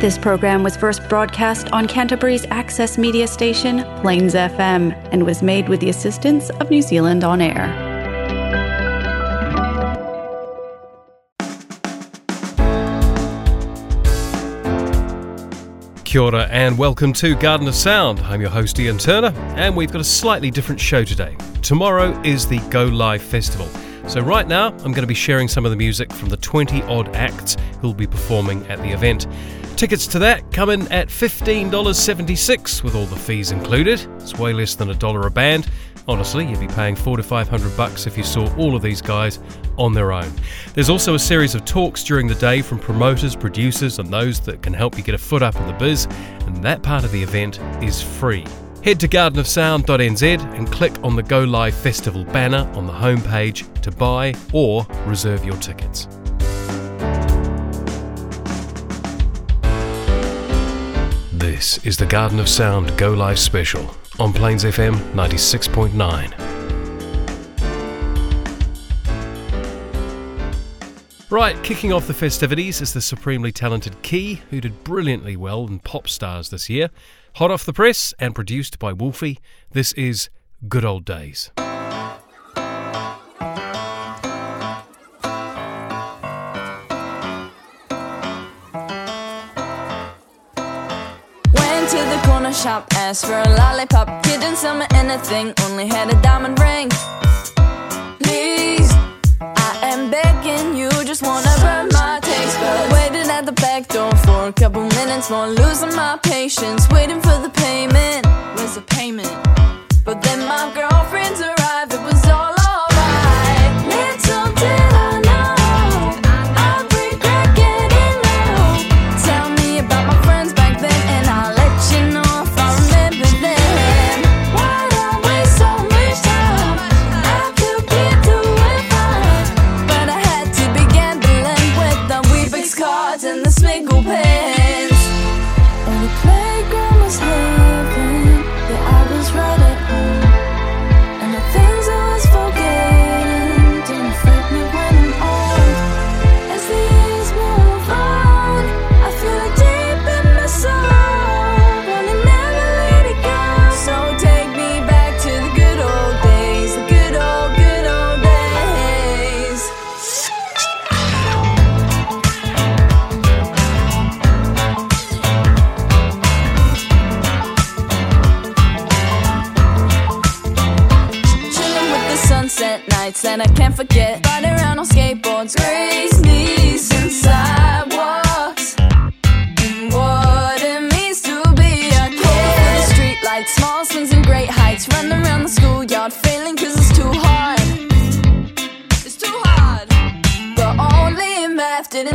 This program was first broadcast on Canterbury's access media station, Plains FM, and was made with the assistance of New Zealand On Air. Kia ora and welcome to Garden of Sound. I'm your host Ian Turner, and we've got a slightly different show today. Tomorrow is the Go Live Festival. So, right now, I'm going to be sharing some of the music from the 20 odd acts who'll be performing at the event. Tickets to that come in at $15.76 with all the fees included. It's way less than a dollar a band. Honestly, you'd be paying four to five hundred bucks if you saw all of these guys on their own. There's also a series of talks during the day from promoters, producers, and those that can help you get a foot up in the biz, and that part of the event is free. Head to gardenofsound.nz and click on the Go Live Festival banner on the homepage to buy or reserve your tickets. This is the Garden of Sound Go Live special on Plains FM 96.9. Right, kicking off the festivities is the supremely talented Key, who did brilliantly well in Pop Stars this year. Hot off the press and produced by Wolfie, this is Good Old Days. Shop, asked for a lollipop. Didn't sell me anything, only had a diamond ring. Please, I am begging you, just wanna burn my taste. But waited at the back door for a couple minutes more, losing my patience, waiting for the payment. Where's the payment? But then my girlfriends arrived,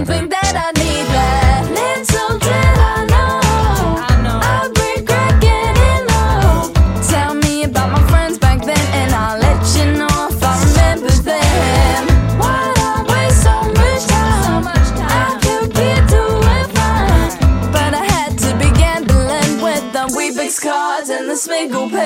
think that I'd need that. Little did I know. I'd regret getting low. Tell me about my friends back then, and I'll let you know if I remember them. Why'd I waste so much time? I could be doing fine, but I had to be gambling with the Weet-Bix cards and the Smiggle pens.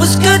was good.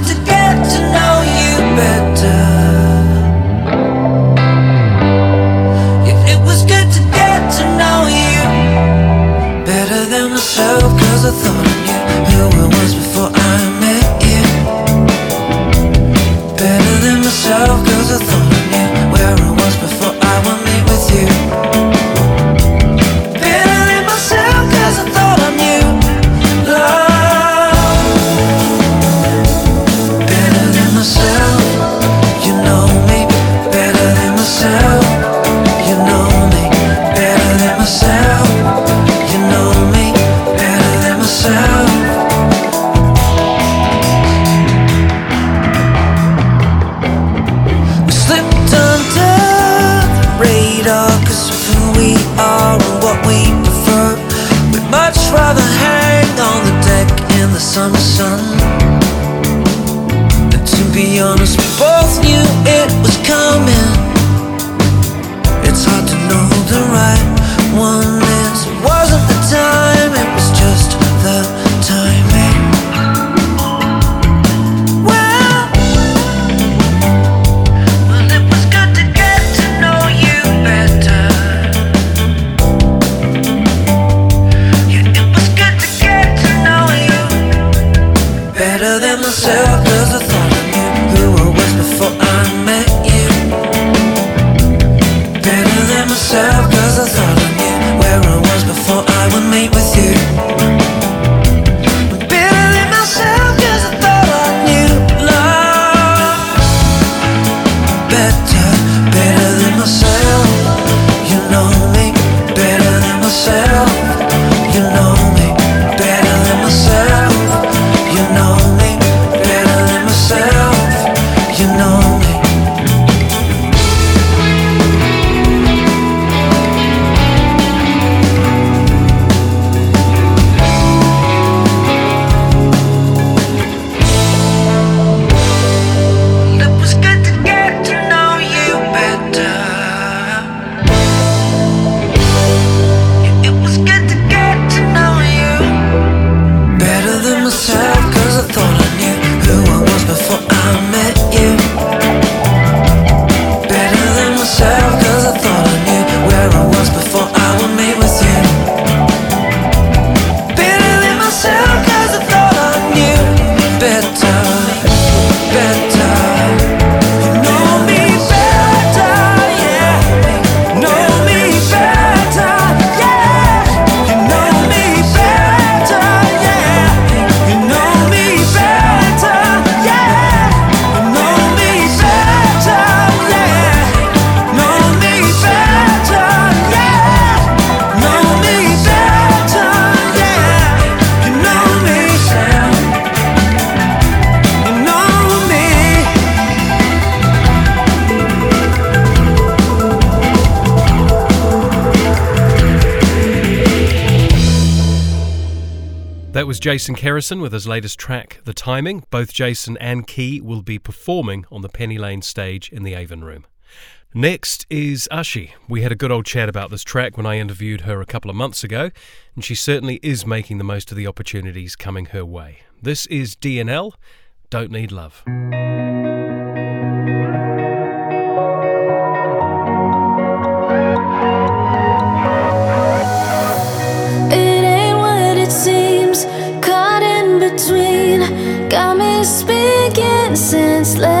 That was Jason Kerrison with his latest track, The Timing. Both Jason and Key will be performing on the Penny Lane stage in the Avon Room. Next is Ushi. We had a good old chat about this track when I interviewed her a couple of months ago, and she certainly is making the most of the opportunities coming her way. This is DNL, Don't Need Love. this begin since last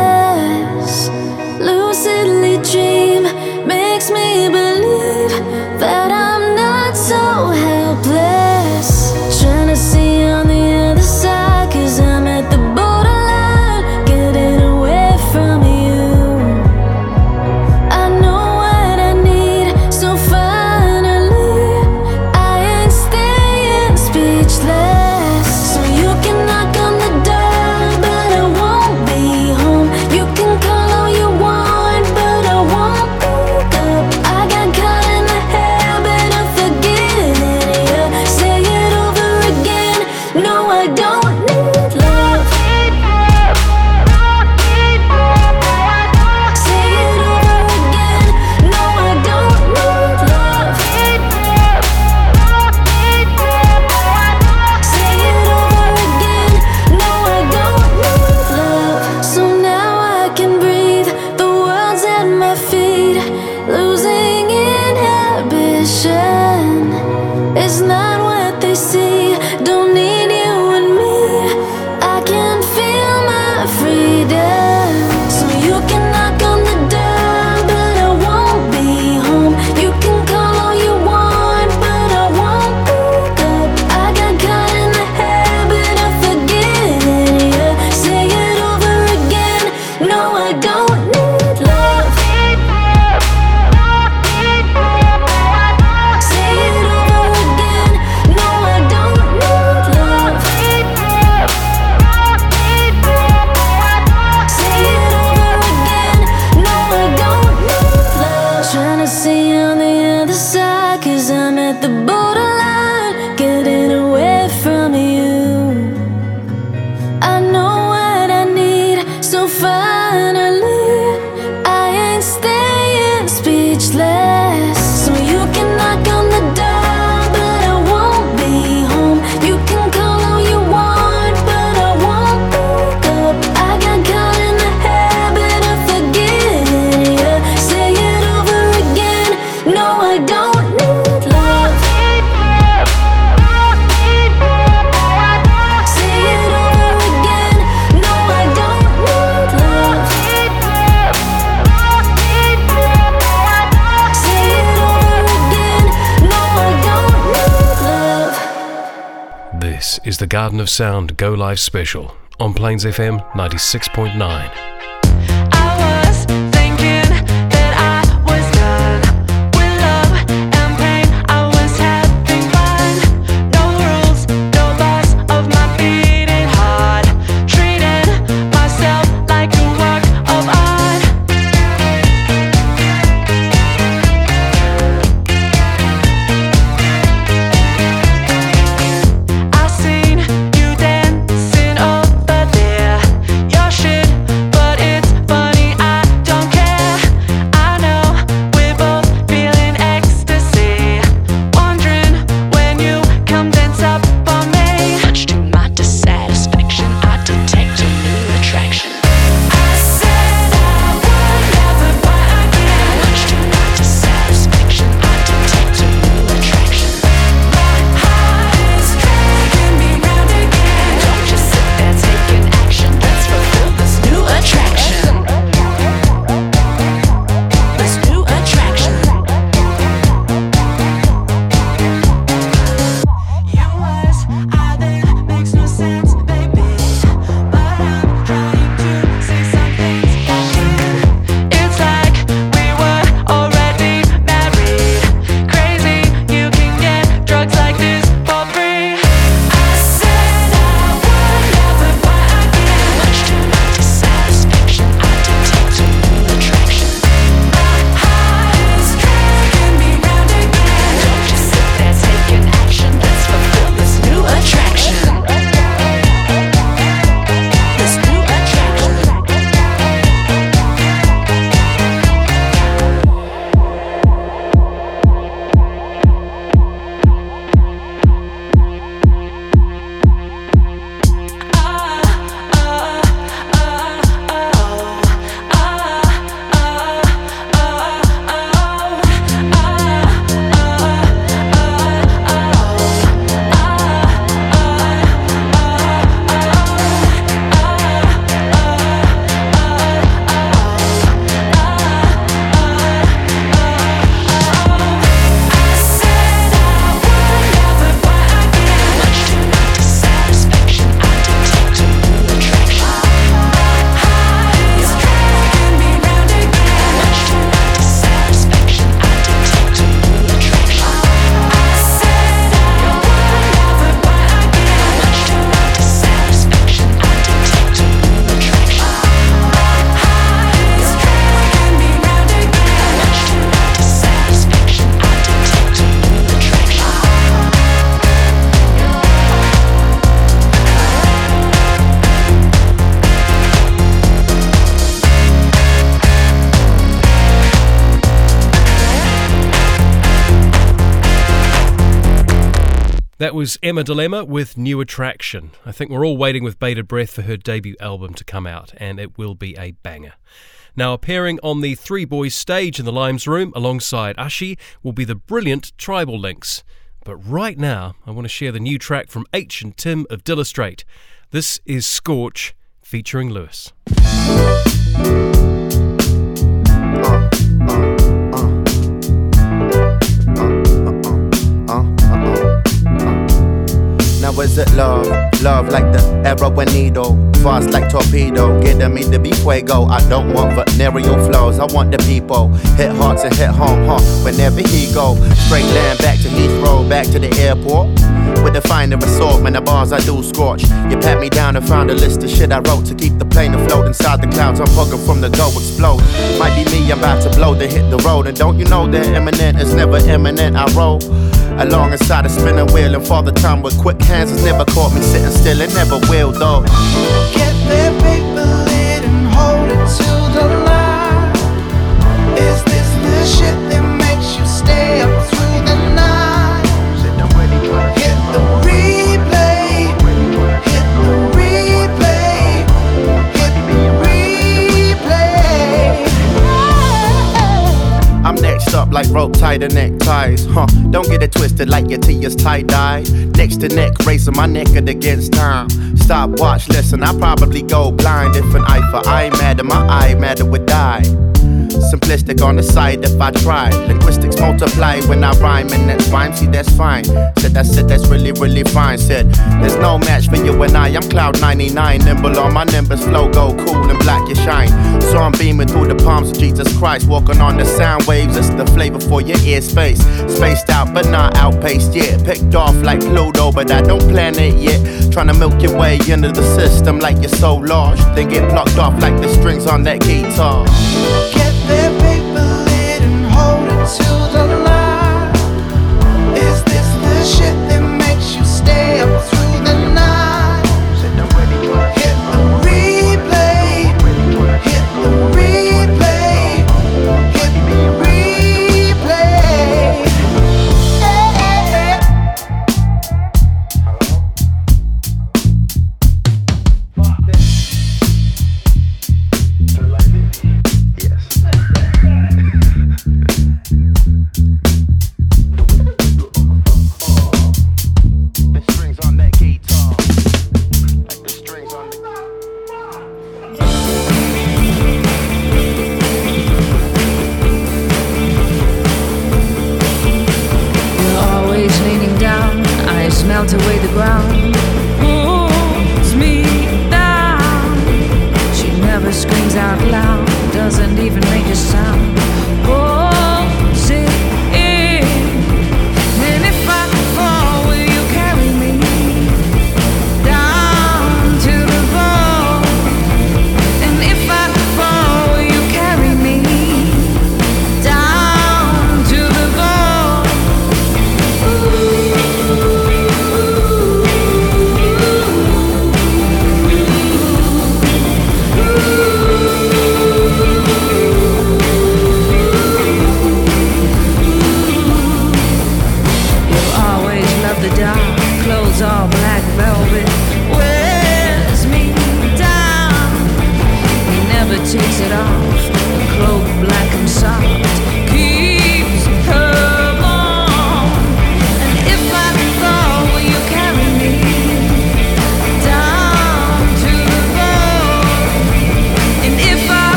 Garden of Sound Go Live special on Plains FM 96.9. was Emma Dilemma with New Attraction. I think we're all waiting with bated breath for her debut album to come out, and it will be a banger. Now, appearing on the Three Boys stage in the Limes Room alongside Ashi will be the brilliant Tribal Links. But right now, I want to share the new track from H and Tim of Dillustrate. This is Scorch featuring Lewis. Is love? Love like the arrow and needle, fast like torpedo. Getting me to be fuego. I don't want venereal flows. I want the people hit hearts and hit home, huh? Whenever he go, straight land back to Heathrow, back to the airport. With the finer assortment of bars I do scorch. You pat me down and found a list of shit I wrote to keep the plane afloat inside the clouds. I'm bugging from the go explode. Might be me, I'm about to blow to hit the road. And don't you know that imminent is never imminent? I roll along inside a spinning wheel. And father time with quick hands has never caught me sitting still. It never will though. Get that paper like rope tied to neckties. Huh, don't get it twisted like your tea is tie dye. Next to neck, racing my naked against time. Stop, watch, listen, I probably go blind if an eye for eye matter. My eye matter would die. Simplistic on the side if I try. Linguistics multiply when I rhyme and that's rhyme. See, that's fine. Said that's it, that's really, really fine. Said there's no match for you and I. I'm Cloud 99, nimble on my Nimbus flow, go cool and black you shine. So I'm beaming through the palms of Jesus Christ, walking on the sound waves. It's the flavor for your ear space. Spaced out, but not outpaced yet. Picked off like Pluto, but I don't plan it yet. Trying to milk your way into the system like you're so large. Then get plucked off like the strings on that guitar. Get their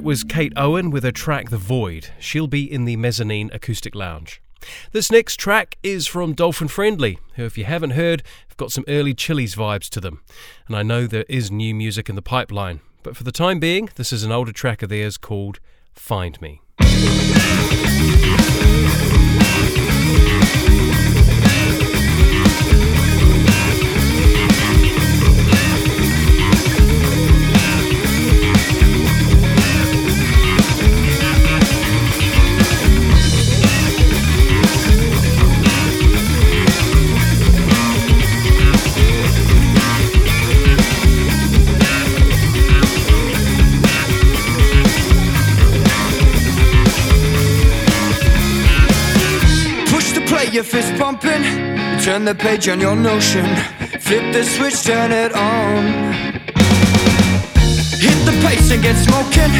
That was Kate Owen with her track The Void. She'll be in the Mezzanine Acoustic Lounge. This next track is from Dolphin Friendly, who, if you haven't heard, have got some early Chili's vibes to them. And I know there is new music in the pipeline, but for the time being, this is an older track of theirs called Find Me. Get your fist pumping, turn the page on your notion. Flip the switch, turn it on. Hit the pace and get smoking.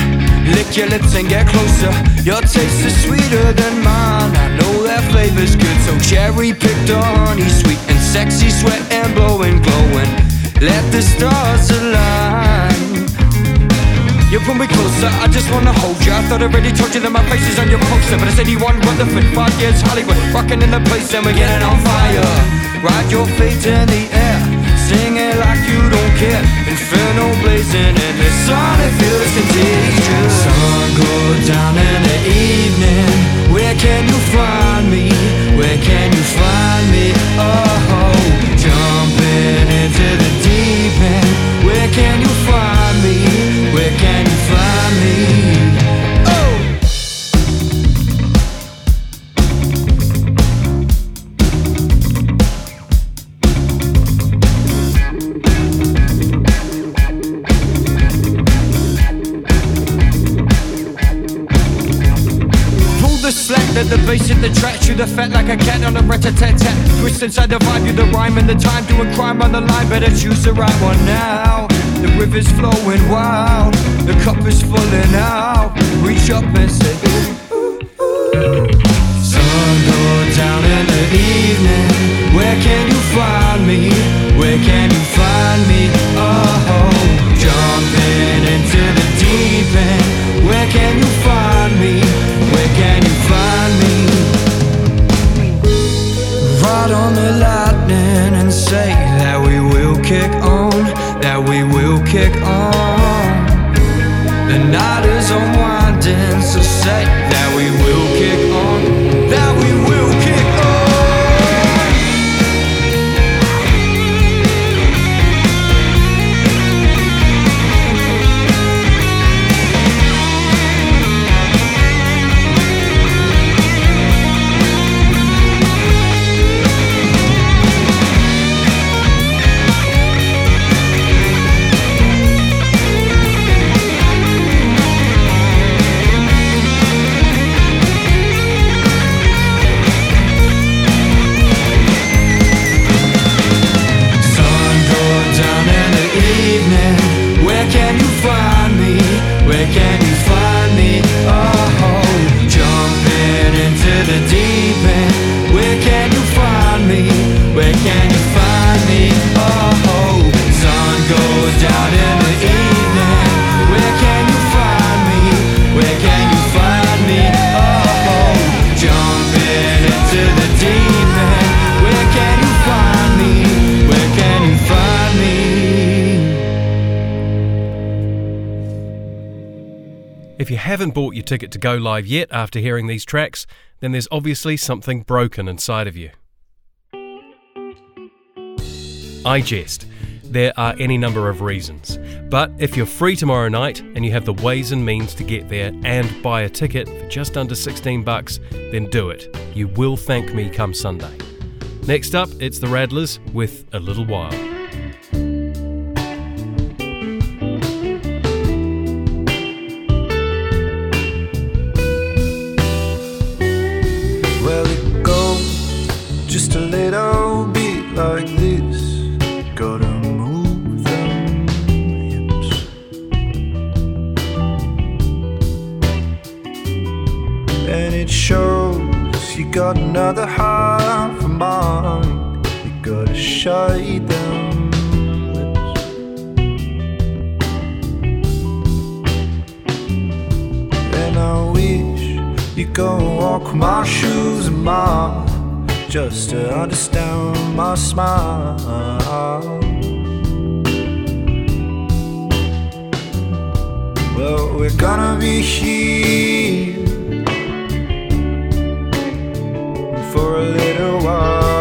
Lick your lips and get closer. Your taste is sweeter than mine. I know that flavor's good, so cherry picked on. honey, sweet and sexy, sweat and blowing, glowing. Let the stars align. You pull me closer, I just wanna hold you. I thought I already told you that my face is on your poster, but it's 81 Rutherford, five years Hollywood, rocking in the place and we're getting on fire. Ride your fate in the air, sing it like you don't care. Inferno blazing in the sun, it feels contagious. Sun goes down in ticket to go live yet after hearing these tracks, then there's obviously something broken inside of you. I jest. There are any number of reasons. But if you're free tomorrow night and you have the ways and means to get there and buy a ticket for just under 16 bucks, then do it. You will thank me come Sunday. Next up, it's the Radlers with A Little While. Got another half of mine. You gotta shade them lips. And I wish you go walk my shoes and mine just to understand my smile. Well, we're gonna be here little while,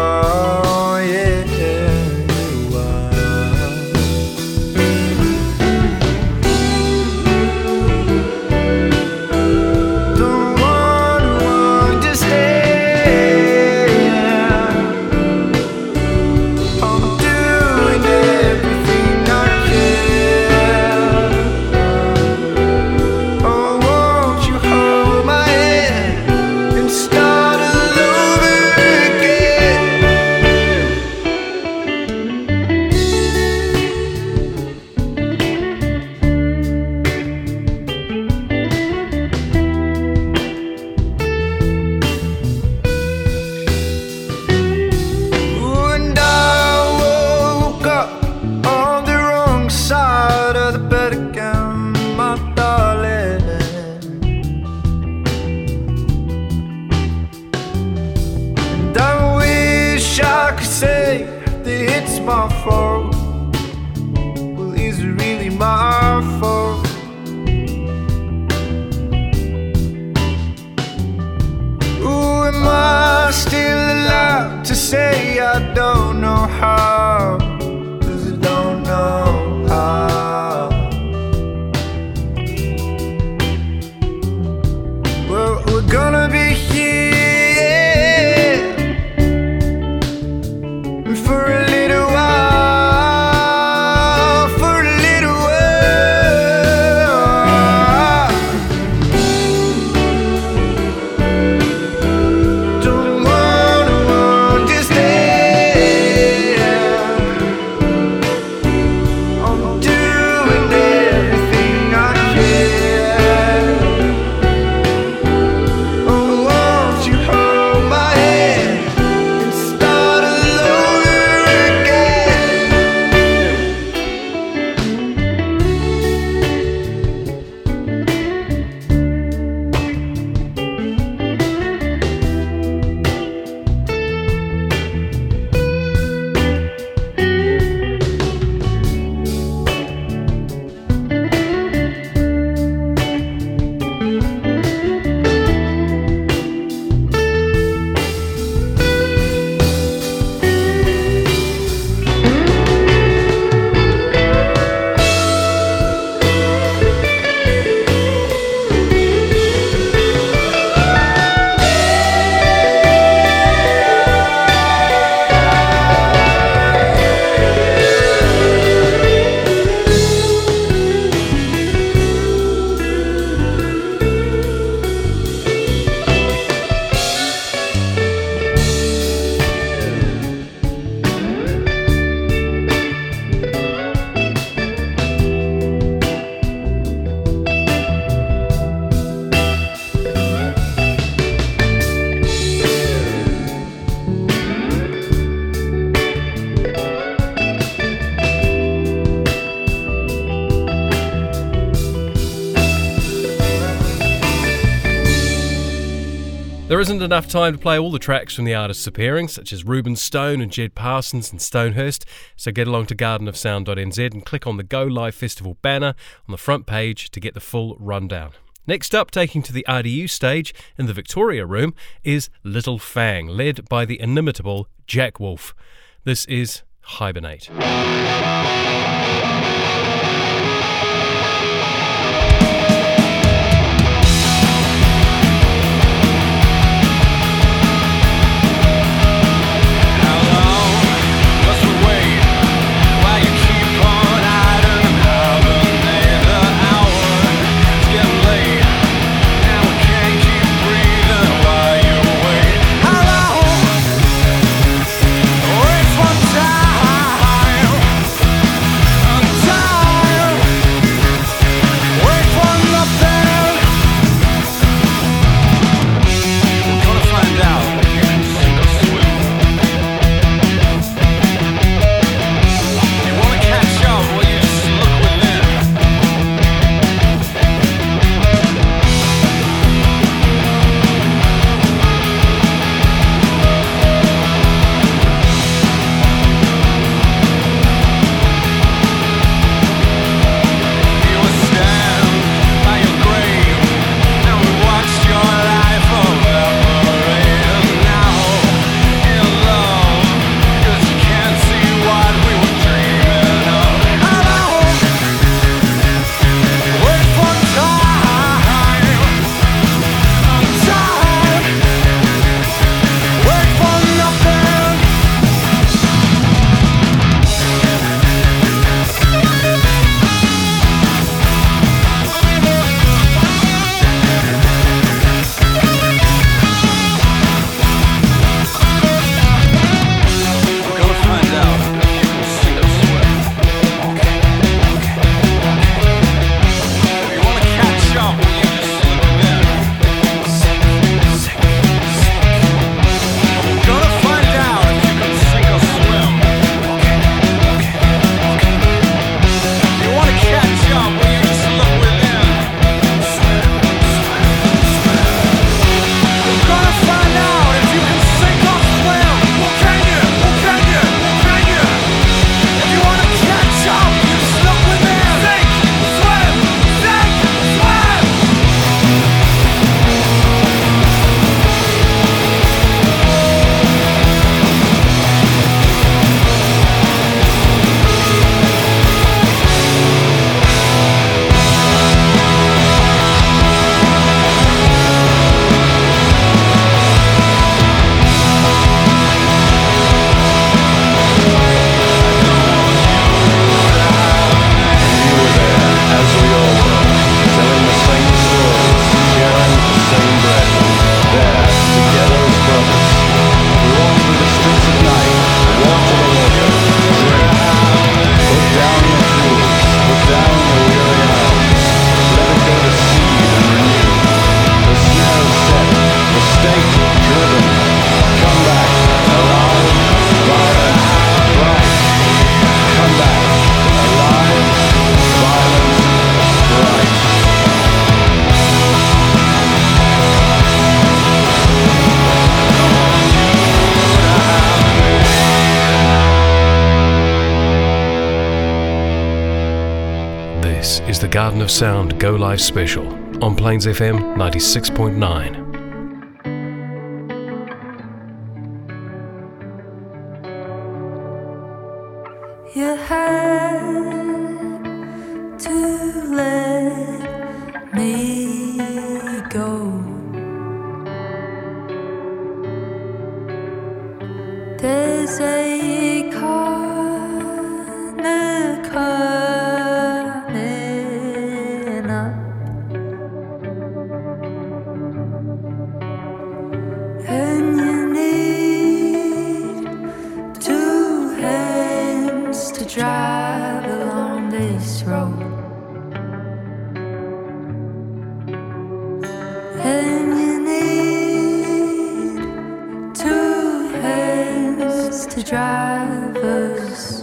Isn't enough time to play all the tracks from the artists appearing, such as Ruben Stone and Jed Parsons and Stonehurst, so get along to gardenofsound.nz and click on the Go Live Festival banner on the front page to get the full rundown. Next up, taking to the RDU stage in the Victoria Room, is Little Fang, led by the inimitable Jack Wolf. This is Hibernate. Sound Go Live special on Plains FM 96.9. drive us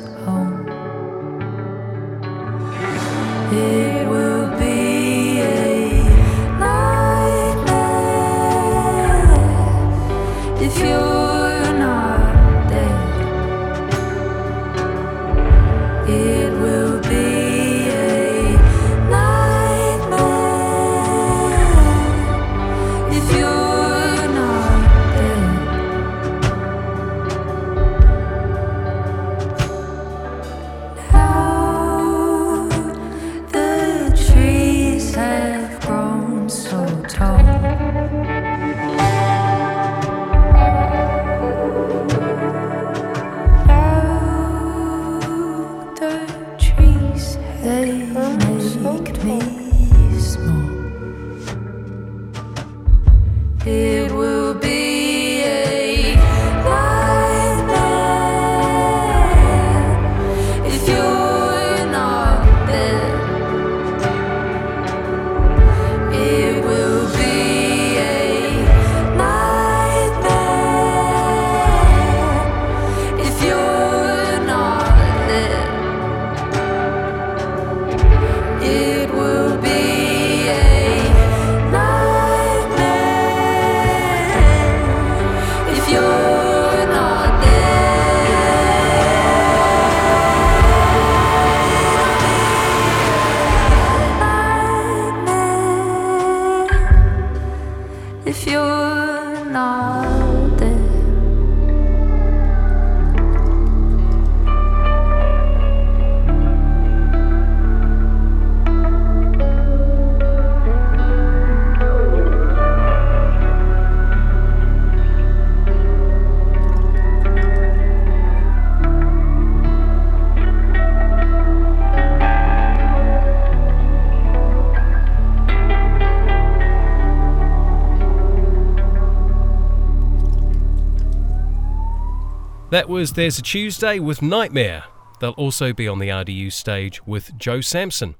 That was There's a Tuesday with Nightmare. They'll also be on the RDU stage with Joe Sampson.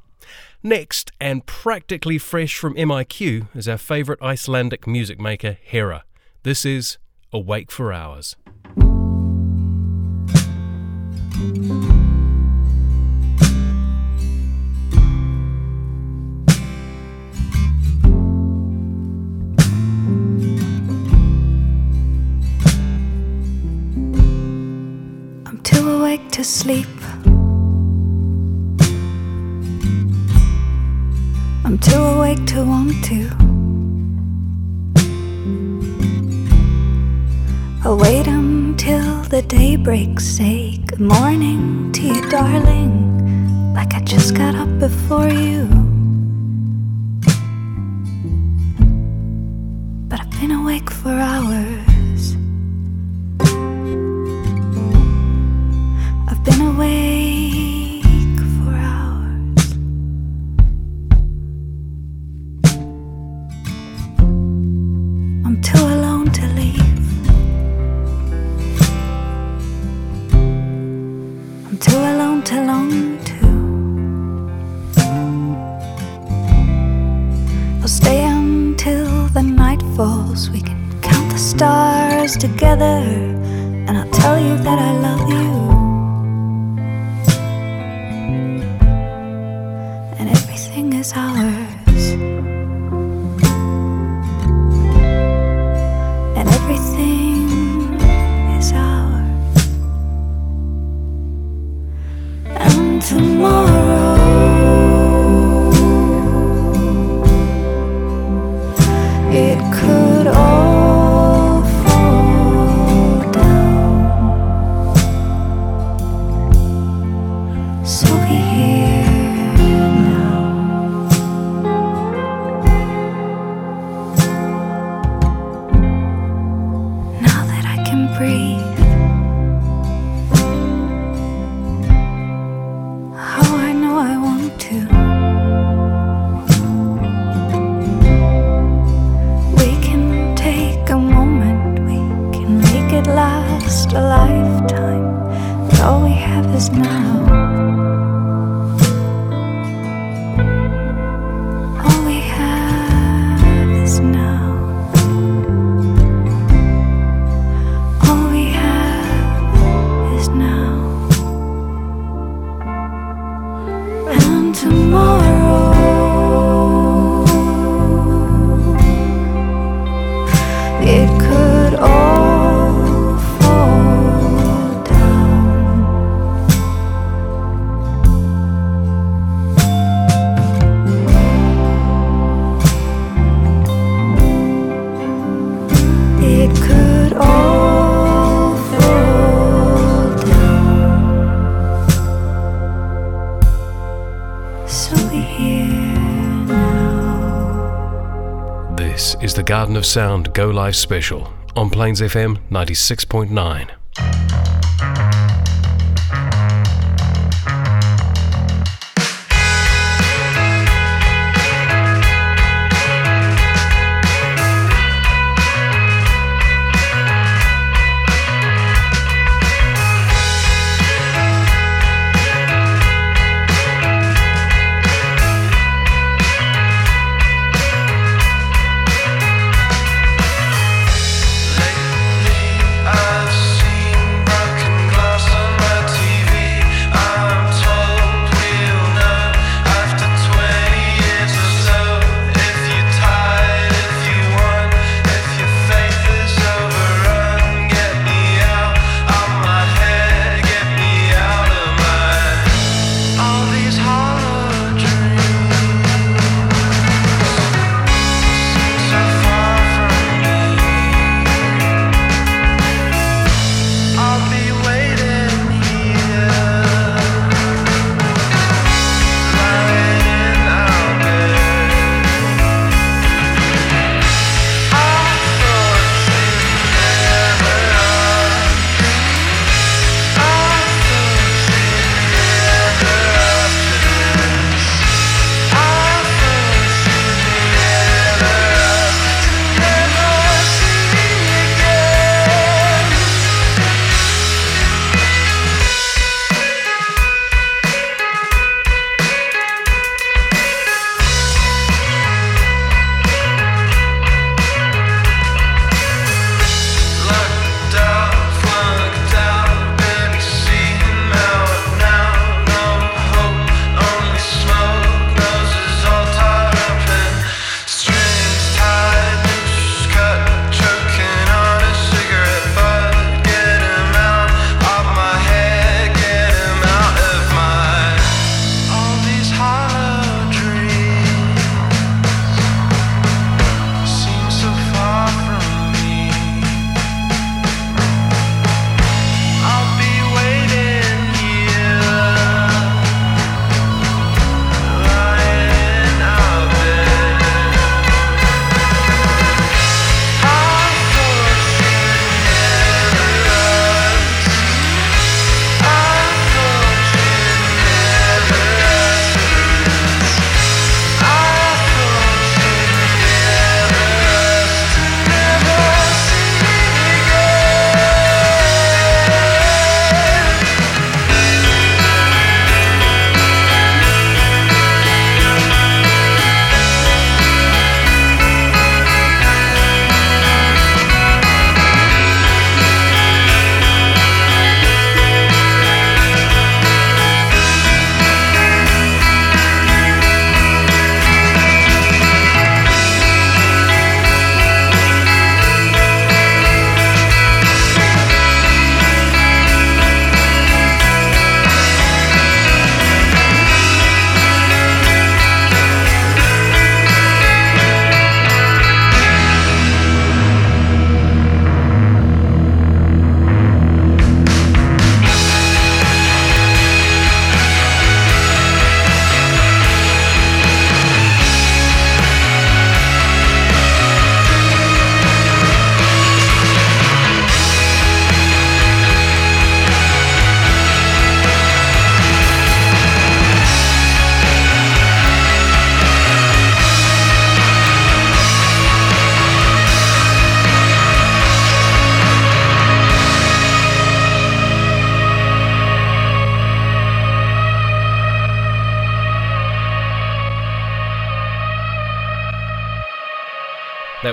Next, and practically fresh from MIQ, is our favourite Icelandic music maker, Hera. This is Awake for Hours. Awake to sleep. I'm too awake to want to. I'll wait until the day breaks. Say good morning to you, darling. Like I just got up before you. But I've been awake for hours. Been awake for hours. I'm too alone to leave. I'm too alone to long to. I'll stay until the night falls. We can count the stars together, and I'll tell you that I love you. Of Sound Go Live special on Plains FM 96.9.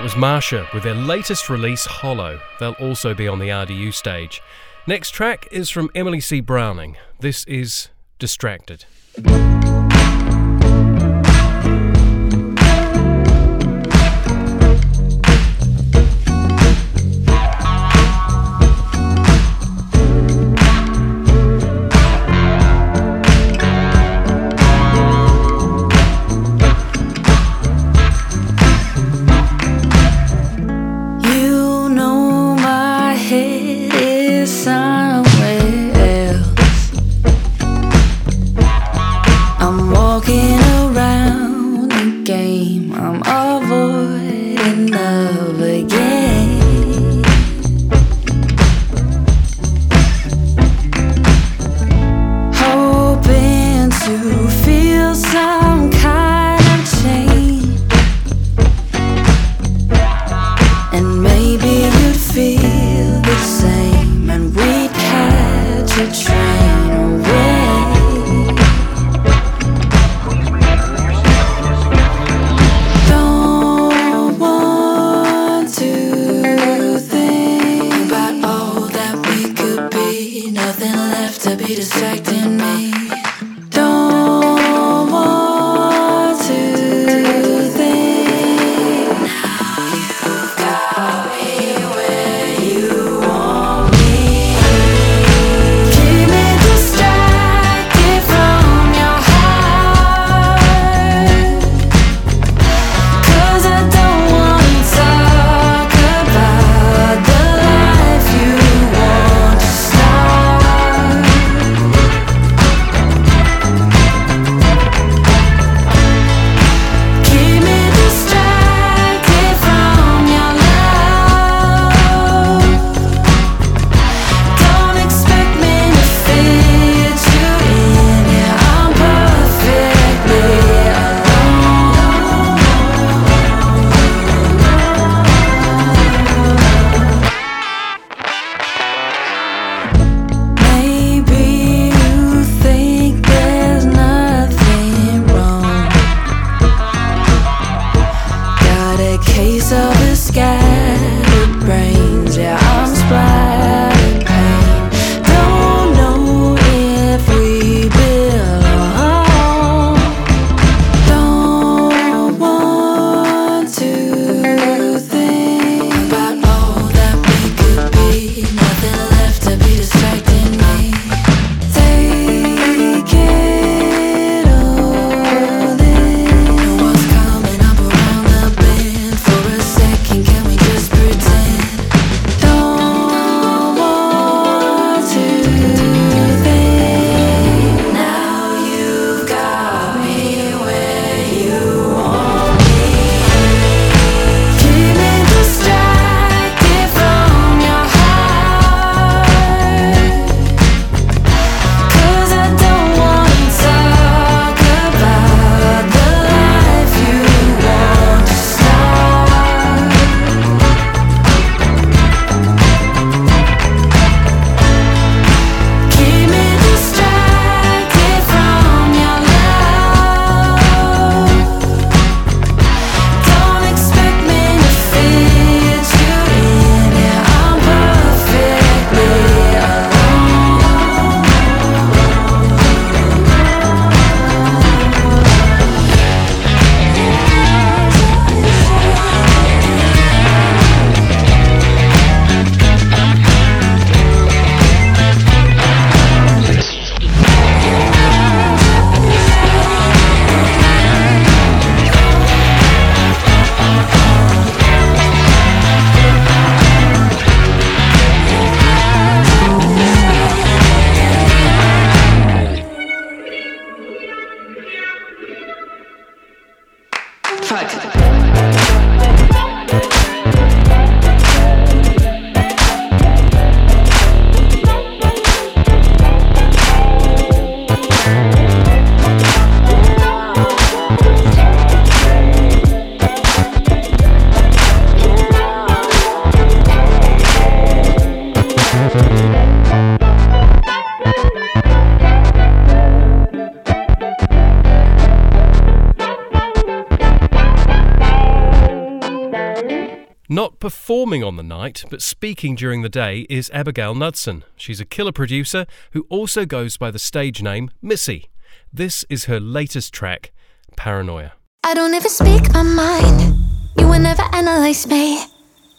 was Marsha with their latest release, Hollow. They'll also be on the RDU stage. Next track is from Emily C. Browning. This is Distracted. Night, but speaking during the day is Abigail Knudsen. She's a killer producer who also goes by the stage name Missy. This is her latest track, Paranoia. I don't ever speak my mind. You will never analyze me.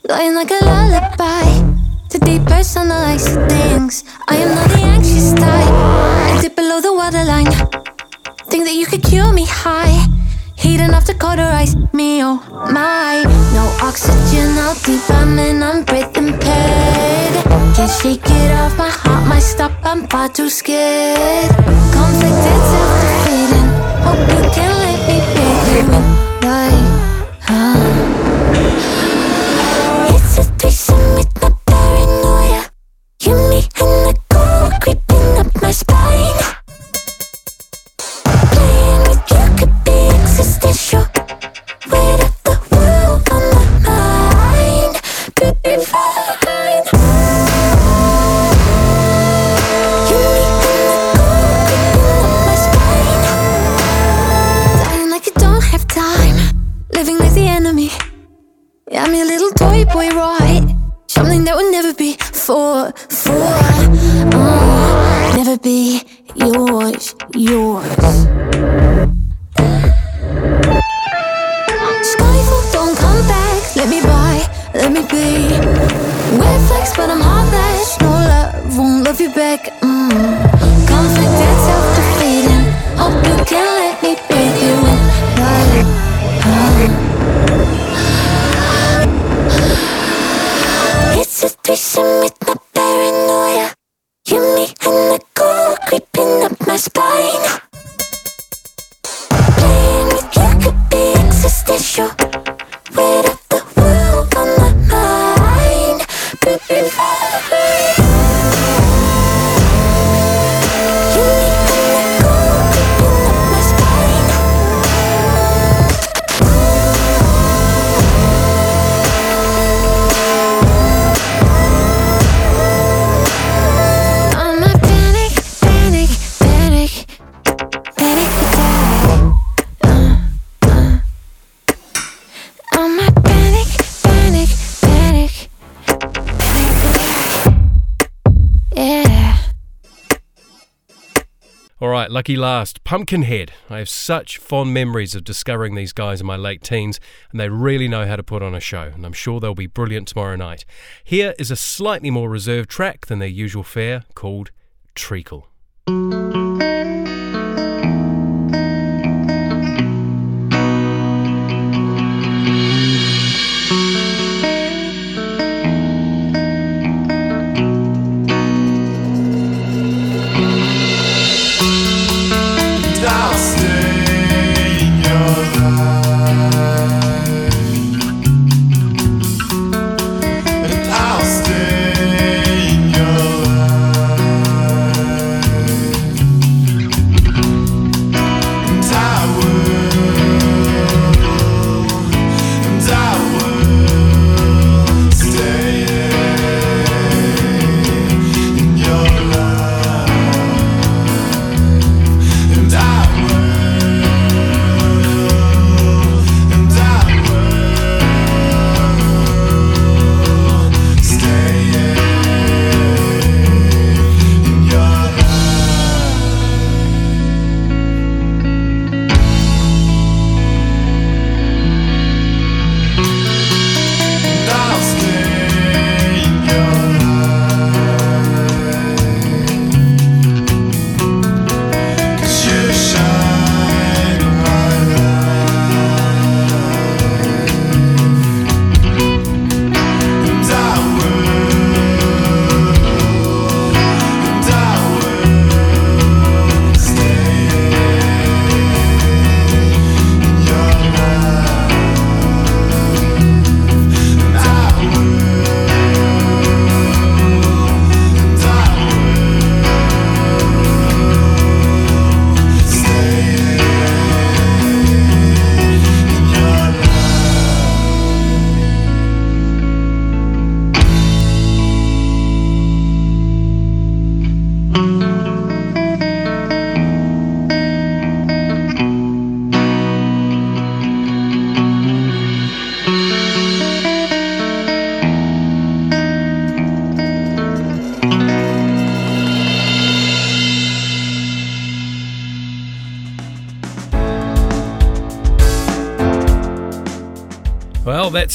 Lying like a lullaby. To depersonalize things. I am not the anxious type. I dip below the waterline. Think that you could cure me high. Heat enough to cauterize me, oh my. No oxygen, I'll deep, I'm in, I'm breathing pain. Can't shake it off, my heart might stop, I'm far too scared. Conflicted, self defeating. Hope you can let me be you. Right, huh? Right, lucky last, Pumpkinhead. I have such fond memories of discovering these guys in my late teens, and they really know how to put on a show, and I'm sure they'll be brilliant tomorrow night. Here is a slightly more reserved track than their usual fare called Treacle.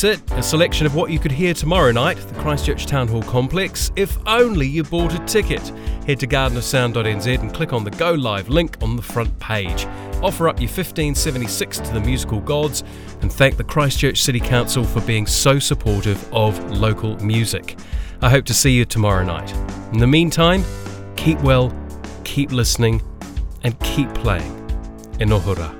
That's it. A selection of what you could hear tomorrow night at the Christchurch Town Hall complex. If only you bought a ticket. Head to gardenofsound.nz and click on the Go Live link on the front page. Offer up your 1576 to the musical gods and thank the Christchurch City Council for being so supportive of local music. I hope to see you tomorrow night. In the meantime, keep well, keep listening, and keep playing. Enohura.